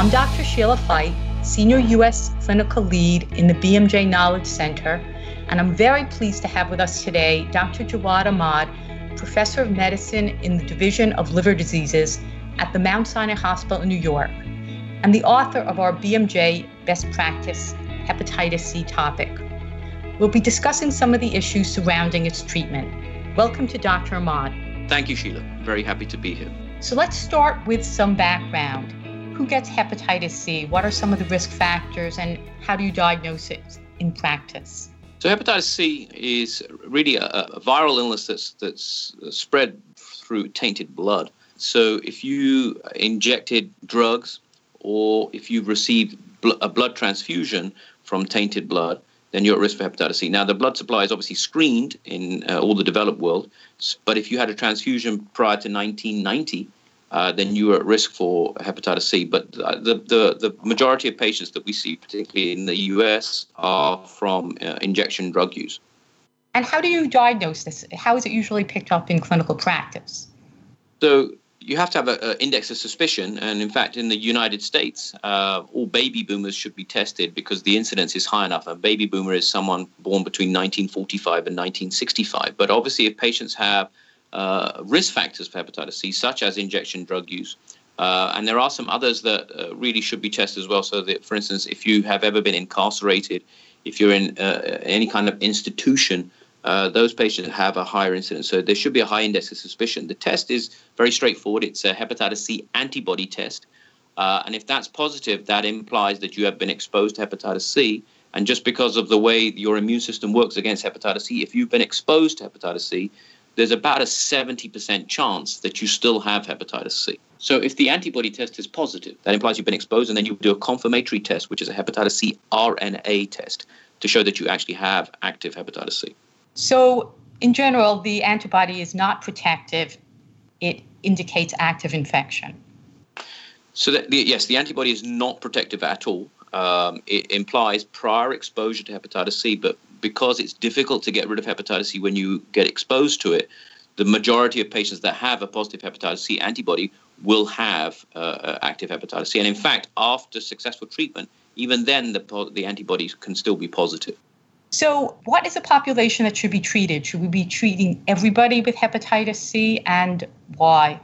I'm Dr. Sheila Feit, Senior U.S. Clinical Lead in the BMJ Knowledge Center, and I'm very pleased to have with us today Dr. Jawad Ahmad, Professor of Medicine in the Division of Liver Diseases at the Mount Sinai Hospital in New York, and the author of our BMJ Best Practice Hepatitis C topic. We'll be discussing some of the issues surrounding its treatment. Welcome to Dr. Ahmad. Thank you, Sheila. Very happy to be here. So let's start with some background who gets hepatitis C? What are some of the risk factors and how do you diagnose it in practice? So hepatitis C is really a, a viral illness that's that's spread through tainted blood. So if you injected drugs or if you've received bl- a blood transfusion from tainted blood, then you're at risk for hepatitis C. Now, the blood supply is obviously screened in uh, all the developed world, but if you had a transfusion prior to 1990, uh, then you are at risk for hepatitis C. But the, the, the majority of patients that we see, particularly in the US, are from uh, injection drug use. And how do you diagnose this? How is it usually picked up in clinical practice? So you have to have an index of suspicion. And in fact, in the United States, uh, all baby boomers should be tested because the incidence is high enough. A baby boomer is someone born between 1945 and 1965. But obviously, if patients have uh, risk factors for hepatitis C, such as injection drug use. Uh, and there are some others that uh, really should be tested as well. So, that, for instance, if you have ever been incarcerated, if you're in uh, any kind of institution, uh, those patients have a higher incidence. So, there should be a high index of suspicion. The test is very straightforward it's a hepatitis C antibody test. Uh, and if that's positive, that implies that you have been exposed to hepatitis C. And just because of the way your immune system works against hepatitis C, if you've been exposed to hepatitis C, there's about a 70% chance that you still have hepatitis C. So if the antibody test is positive, that implies you've been exposed, and then you do a confirmatory test, which is a hepatitis C RNA test, to show that you actually have active hepatitis C. So, in general, the antibody is not protective, it indicates active infection. So, that the, yes, the antibody is not protective at all. Um, it implies prior exposure to hepatitis C, but because it's difficult to get rid of hepatitis C when you get exposed to it, the majority of patients that have a positive hepatitis C antibody will have uh, uh active hepatitis C. And in fact, after successful treatment, even then the, the antibodies can still be positive. So, what is a population that should be treated? Should we be treating everybody with hepatitis C and why?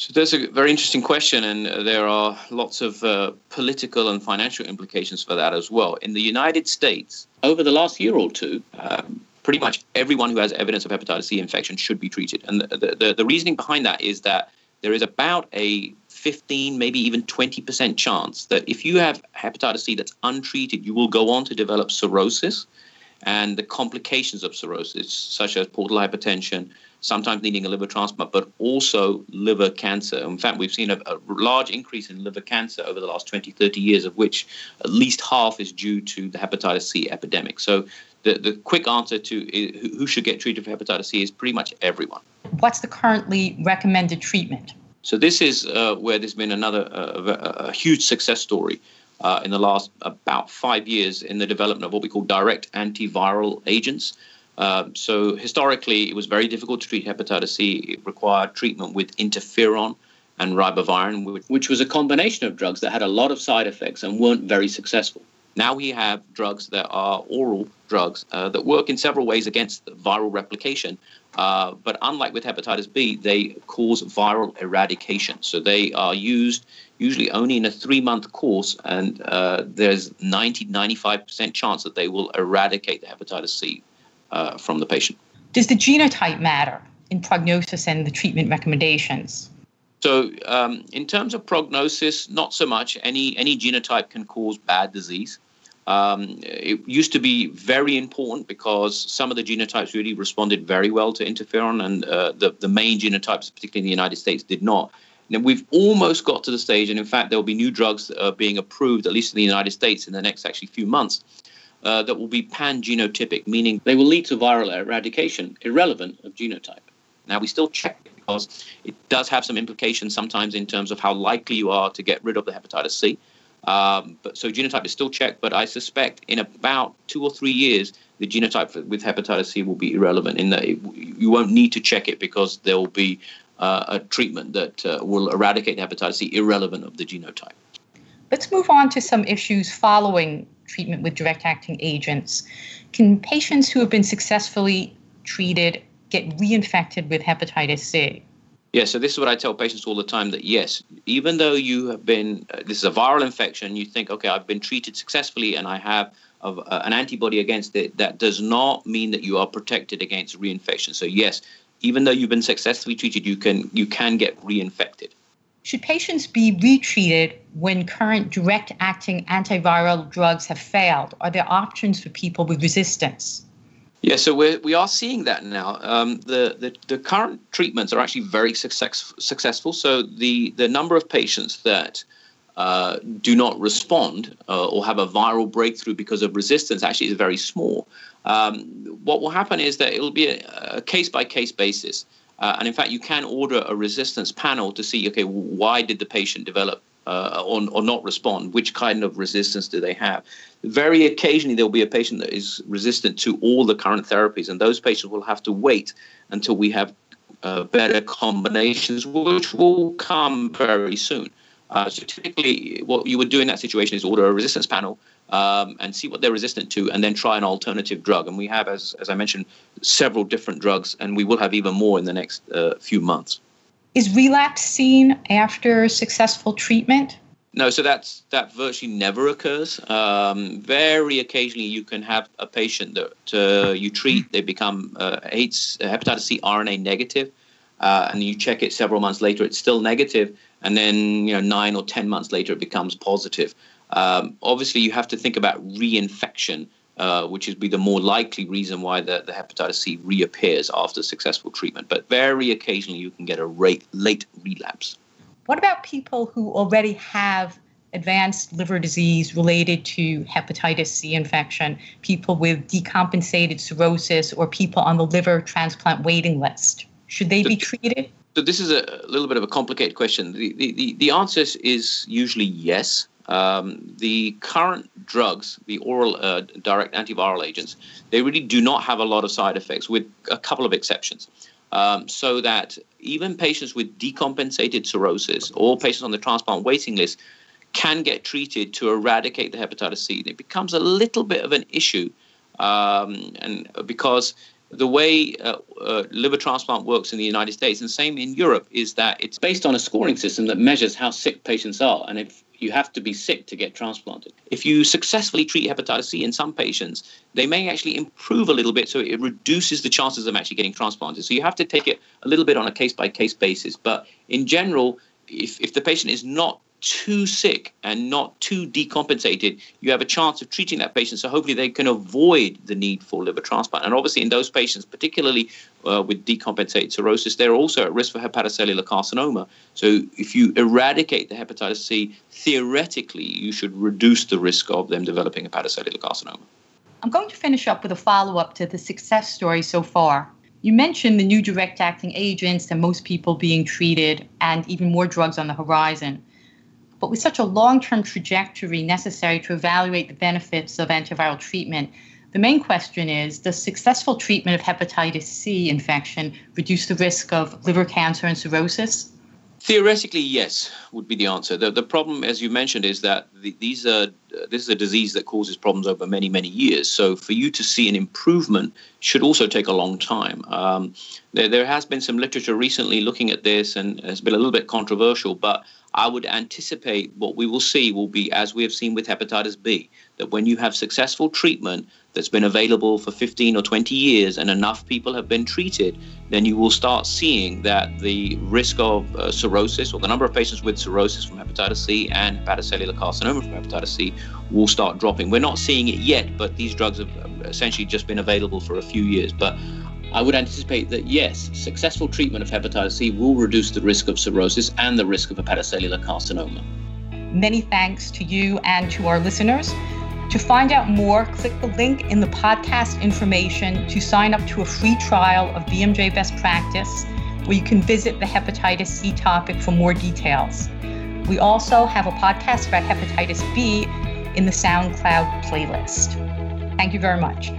So that's a very interesting question, and uh, there are lots of uh, political and financial implications for that as well. In the United States, over the last year or two, um, pretty much everyone who has evidence of hepatitis C infection should be treated. And the, the, the reasoning behind that is that there is about a 15, maybe even 20% chance that if you have hepatitis C that's untreated, you will go on to develop cirrhosis and the complications of cirrhosis, such as portal hypertension, sometimes needing a liver transplant, but also liver cancer. In fact, we've seen a, a, large increase in liver cancer over the last 20, 30 years, of which at least half is due to the hepatitis C epidemic. So the, the quick answer to who should get treated for hepatitis C is pretty much everyone. What's the currently recommended treatment? So this is uh, where there's been another uh, a huge success story uh, in the last about five years in the development of what we call direct antiviral agents. Um, so historically, it was very difficult to treat hepatitis C. It required treatment with interferon and ribavirin, which was a combination of drugs that had a lot of side effects and weren't very successful. Now we have drugs that are oral drugs uh, that work in several ways against viral replication. Uh, but unlike with hepatitis B, they cause viral eradication. So they are used usually only in a three month course, and uh, there's 90 95% chance that they will eradicate the hepatitis C uh, from the patient. Does the genotype matter in prognosis and the treatment recommendations? So, um, in terms of prognosis, not so much. Any any genotype can cause bad disease. Um, it used to be very important because some of the genotypes really responded very well to interferon, and uh, the the main genotypes, particularly in the United States, did not. Now we've almost got to the stage, and in fact, there will be new drugs that are being approved, at least in the United States, in the next actually few months, uh, that will be pan-genotypic, meaning they will lead to viral eradication, irrelevant of genotype. Now, we still check it because it does have some implications sometimes in terms of how likely you are to get rid of the hepatitis C. Um, but so genotype is still checked, but I suspect in about two or three years, the genotype for, with hepatitis C will be irrelevant. In that it, you won't need to check it because there will be uh, a treatment that uh, will eradicate hepatitis C irrelevant of the genotype. Let's move on to some issues following treatment with direct acting agents. Can patients who have been successfully treated get reinfected with hepatitis C? Yeah, so this is what I tell patients all the time that yes, even though you have been, uh, this is a viral infection, you think, okay, I've been treated successfully and I have uh, an antibody against it, that does not mean that you are protected against reinfection. So, yes, even though you've been successfully treated, you can, you can get reinfected. Should patients be retreated when current direct acting antiviral drugs have failed? Are there options for people with resistance? Yeah, so we're, we are seeing that now. Um, the, the, the current treatments are actually very success, successful. So the, the number of patients that uh, do not respond uh, or have a viral breakthrough because of resistance actually is very small. Um, what will happen is that it will be a case by case basis. Uh, and in fact, you can order a resistance panel to see, okay, why did the patient develop uh, or, or not respond? Which kind of resistance do they have? Very occasionally, there will be a patient that is resistant to all the current therapies, and those patients will have to wait until we have uh, better combinations, which will come very soon. Uh, so typically, what you would do in that situation is order a resistance panel um, and see what they're resistant to, and then try an alternative drug. And we have, as, as I mentioned, several different drugs, and we will have even more in the next uh, few months. Is relapse seen after successful treatment? No, so that's that virtually never occurs. Um, very occasionally, you can have a patient that uh, you treat, they become uh, AIDS, hepatitis C RNA negative, uh, and you check it several months later, it's still negative, and then you know nine or ten months later, it becomes positive. Um, obviously, you have to think about reinfection, uh, which is be the more likely reason why the, the hepatitis C reappears after successful treatment. But very occasionally, you can get a rate, late relapse. What about people who already have advanced liver disease related to hepatitis C infection, people with decompensated cirrhosis, or people on the liver transplant waiting list? Should they be treated? So this is a little bit of a complicated question. The, the, the answer is usually yes. Um, the current drugs, the oral uh, direct antiviral agents, they really do not have a lot of side effects, with a couple of exceptions. Um, so that even patients with decompensated cirrhosis or patients on the transplant waiting list can get treated to eradicate the hepatitis C. It becomes a little bit of an issue, um, and because the way uh, uh, liver transplant works in the United States and same in Europe is that it's based on a scoring system that measures how sick patients are, and if you have to be sick to get transplanted. If you successfully treat hepatitis C in some patients, they may actually improve a little bit, so it reduces the chances of actually getting transplanted. So you have to take it a little bit on a case by case basis. But in general, if, if the patient is not too sick and not too decompensated, you have a chance of treating that patient. So hopefully they can avoid the need for liver transplant. And obviously, in those patients, particularly uh, with decompensated cirrhosis, they're also at risk for hepatocellular carcinoma. So if you eradicate the hepatitis C, theoretically, you should reduce the risk of them developing hepatocellular carcinoma. I'm going to finish up with a follow up to the success story so far. You mentioned the new direct acting agents and most people being treated, and even more drugs on the horizon. But with such a long term trajectory necessary to evaluate the benefits of antiviral treatment, the main question is Does successful treatment of hepatitis C infection reduce the risk of liver cancer and cirrhosis? Theoretically, yes, would be the answer. The, the problem, as you mentioned, is that the, these are this is a disease that causes problems over many, many years. So for you to see an improvement should also take a long time. Um, there, there has been some literature recently looking at this, and it's been a little bit controversial, but I would anticipate what we will see will be, as we have seen with hepatitis B, that when you have successful treatment that's been available for 15 or 20 years and enough people have been treated, then you will start seeing that the risk of uh, cirrhosis or the number of patients with cirrhosis from hepatitis C and hepatocellular carcinoma from hepatitis C will start dropping. We're not seeing it yet, but these drugs have essentially just been available for a few years. But I would anticipate that yes, successful treatment of hepatitis C will reduce the risk of cirrhosis and the risk of hepatocellular carcinoma. Many thanks to you and to our listeners. To find out more, click the link in the podcast information to sign up to a free trial of BMJ Best Practice, where you can visit the hepatitis C topic for more details. We also have a podcast about hepatitis B in the SoundCloud playlist. Thank you very much.